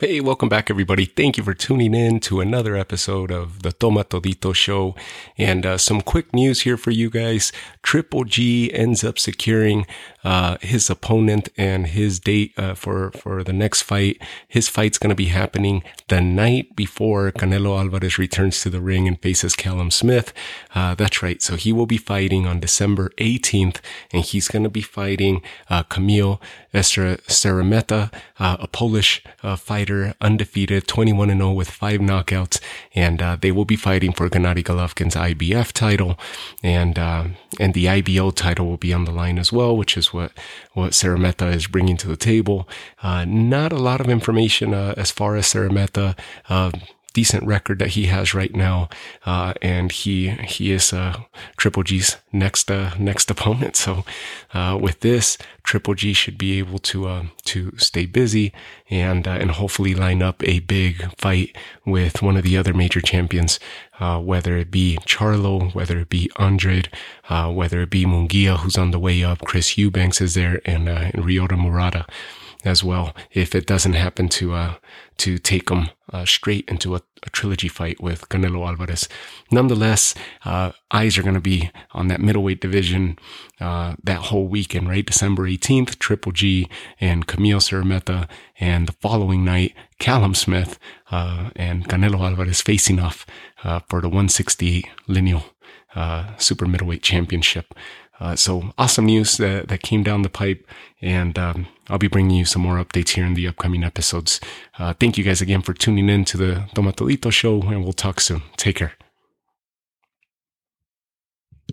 Hey, welcome back, everybody. Thank you for tuning in to another episode of the Toma Todito Show. And uh, some quick news here for you guys. Triple G ends up securing uh, his opponent and his date uh, for for the next fight. His fight's going to be happening the night before Canelo Alvarez returns to the ring and faces Callum Smith. Uh, that's right. So he will be fighting on December 18th, and he's going to be fighting uh, Kamil Szeremeta, uh, a Polish fighter undefeated, 21 0 with five knockouts, and uh, they will be fighting for Gennady Golovkin's IBF title, and uh, and the IBO title will be on the line as well, which is what what Szeremeta is bringing to the table. Uh, not a lot of information uh, as far as Szeremeta uh, decent record that he has right now, uh, and he he is uh, Triple G's next uh, next opponent. So uh, with this, Triple G should be able to uh, to stay busy and uh, and hopefully line up a big fight with one of the other major champions, whether it be Charlo, whether it be Andrade, whether it be Munguia, who's on the way up. Chris Eubanks is there, and, and Ryota Murata as well. If it doesn't happen to uh, to take them uh, straight into a, a, trilogy fight with Canelo Alvarez, nonetheless, uh, eyes are going to be on that middleweight division uh, that whole weekend, right? December 18th, Triple G and Kamil Szeremeta, and the following night, Callum Smith uh, and Canelo Alvarez facing off uh, for the 168 lineal super middleweight championship. Uh, so awesome news that, that came down the pipe. And um, I'll be bringing you some more updates here in the upcoming episodes. Uh, thank you guys again for tuning in to the Toma Todito show, and we'll talk soon. Take care.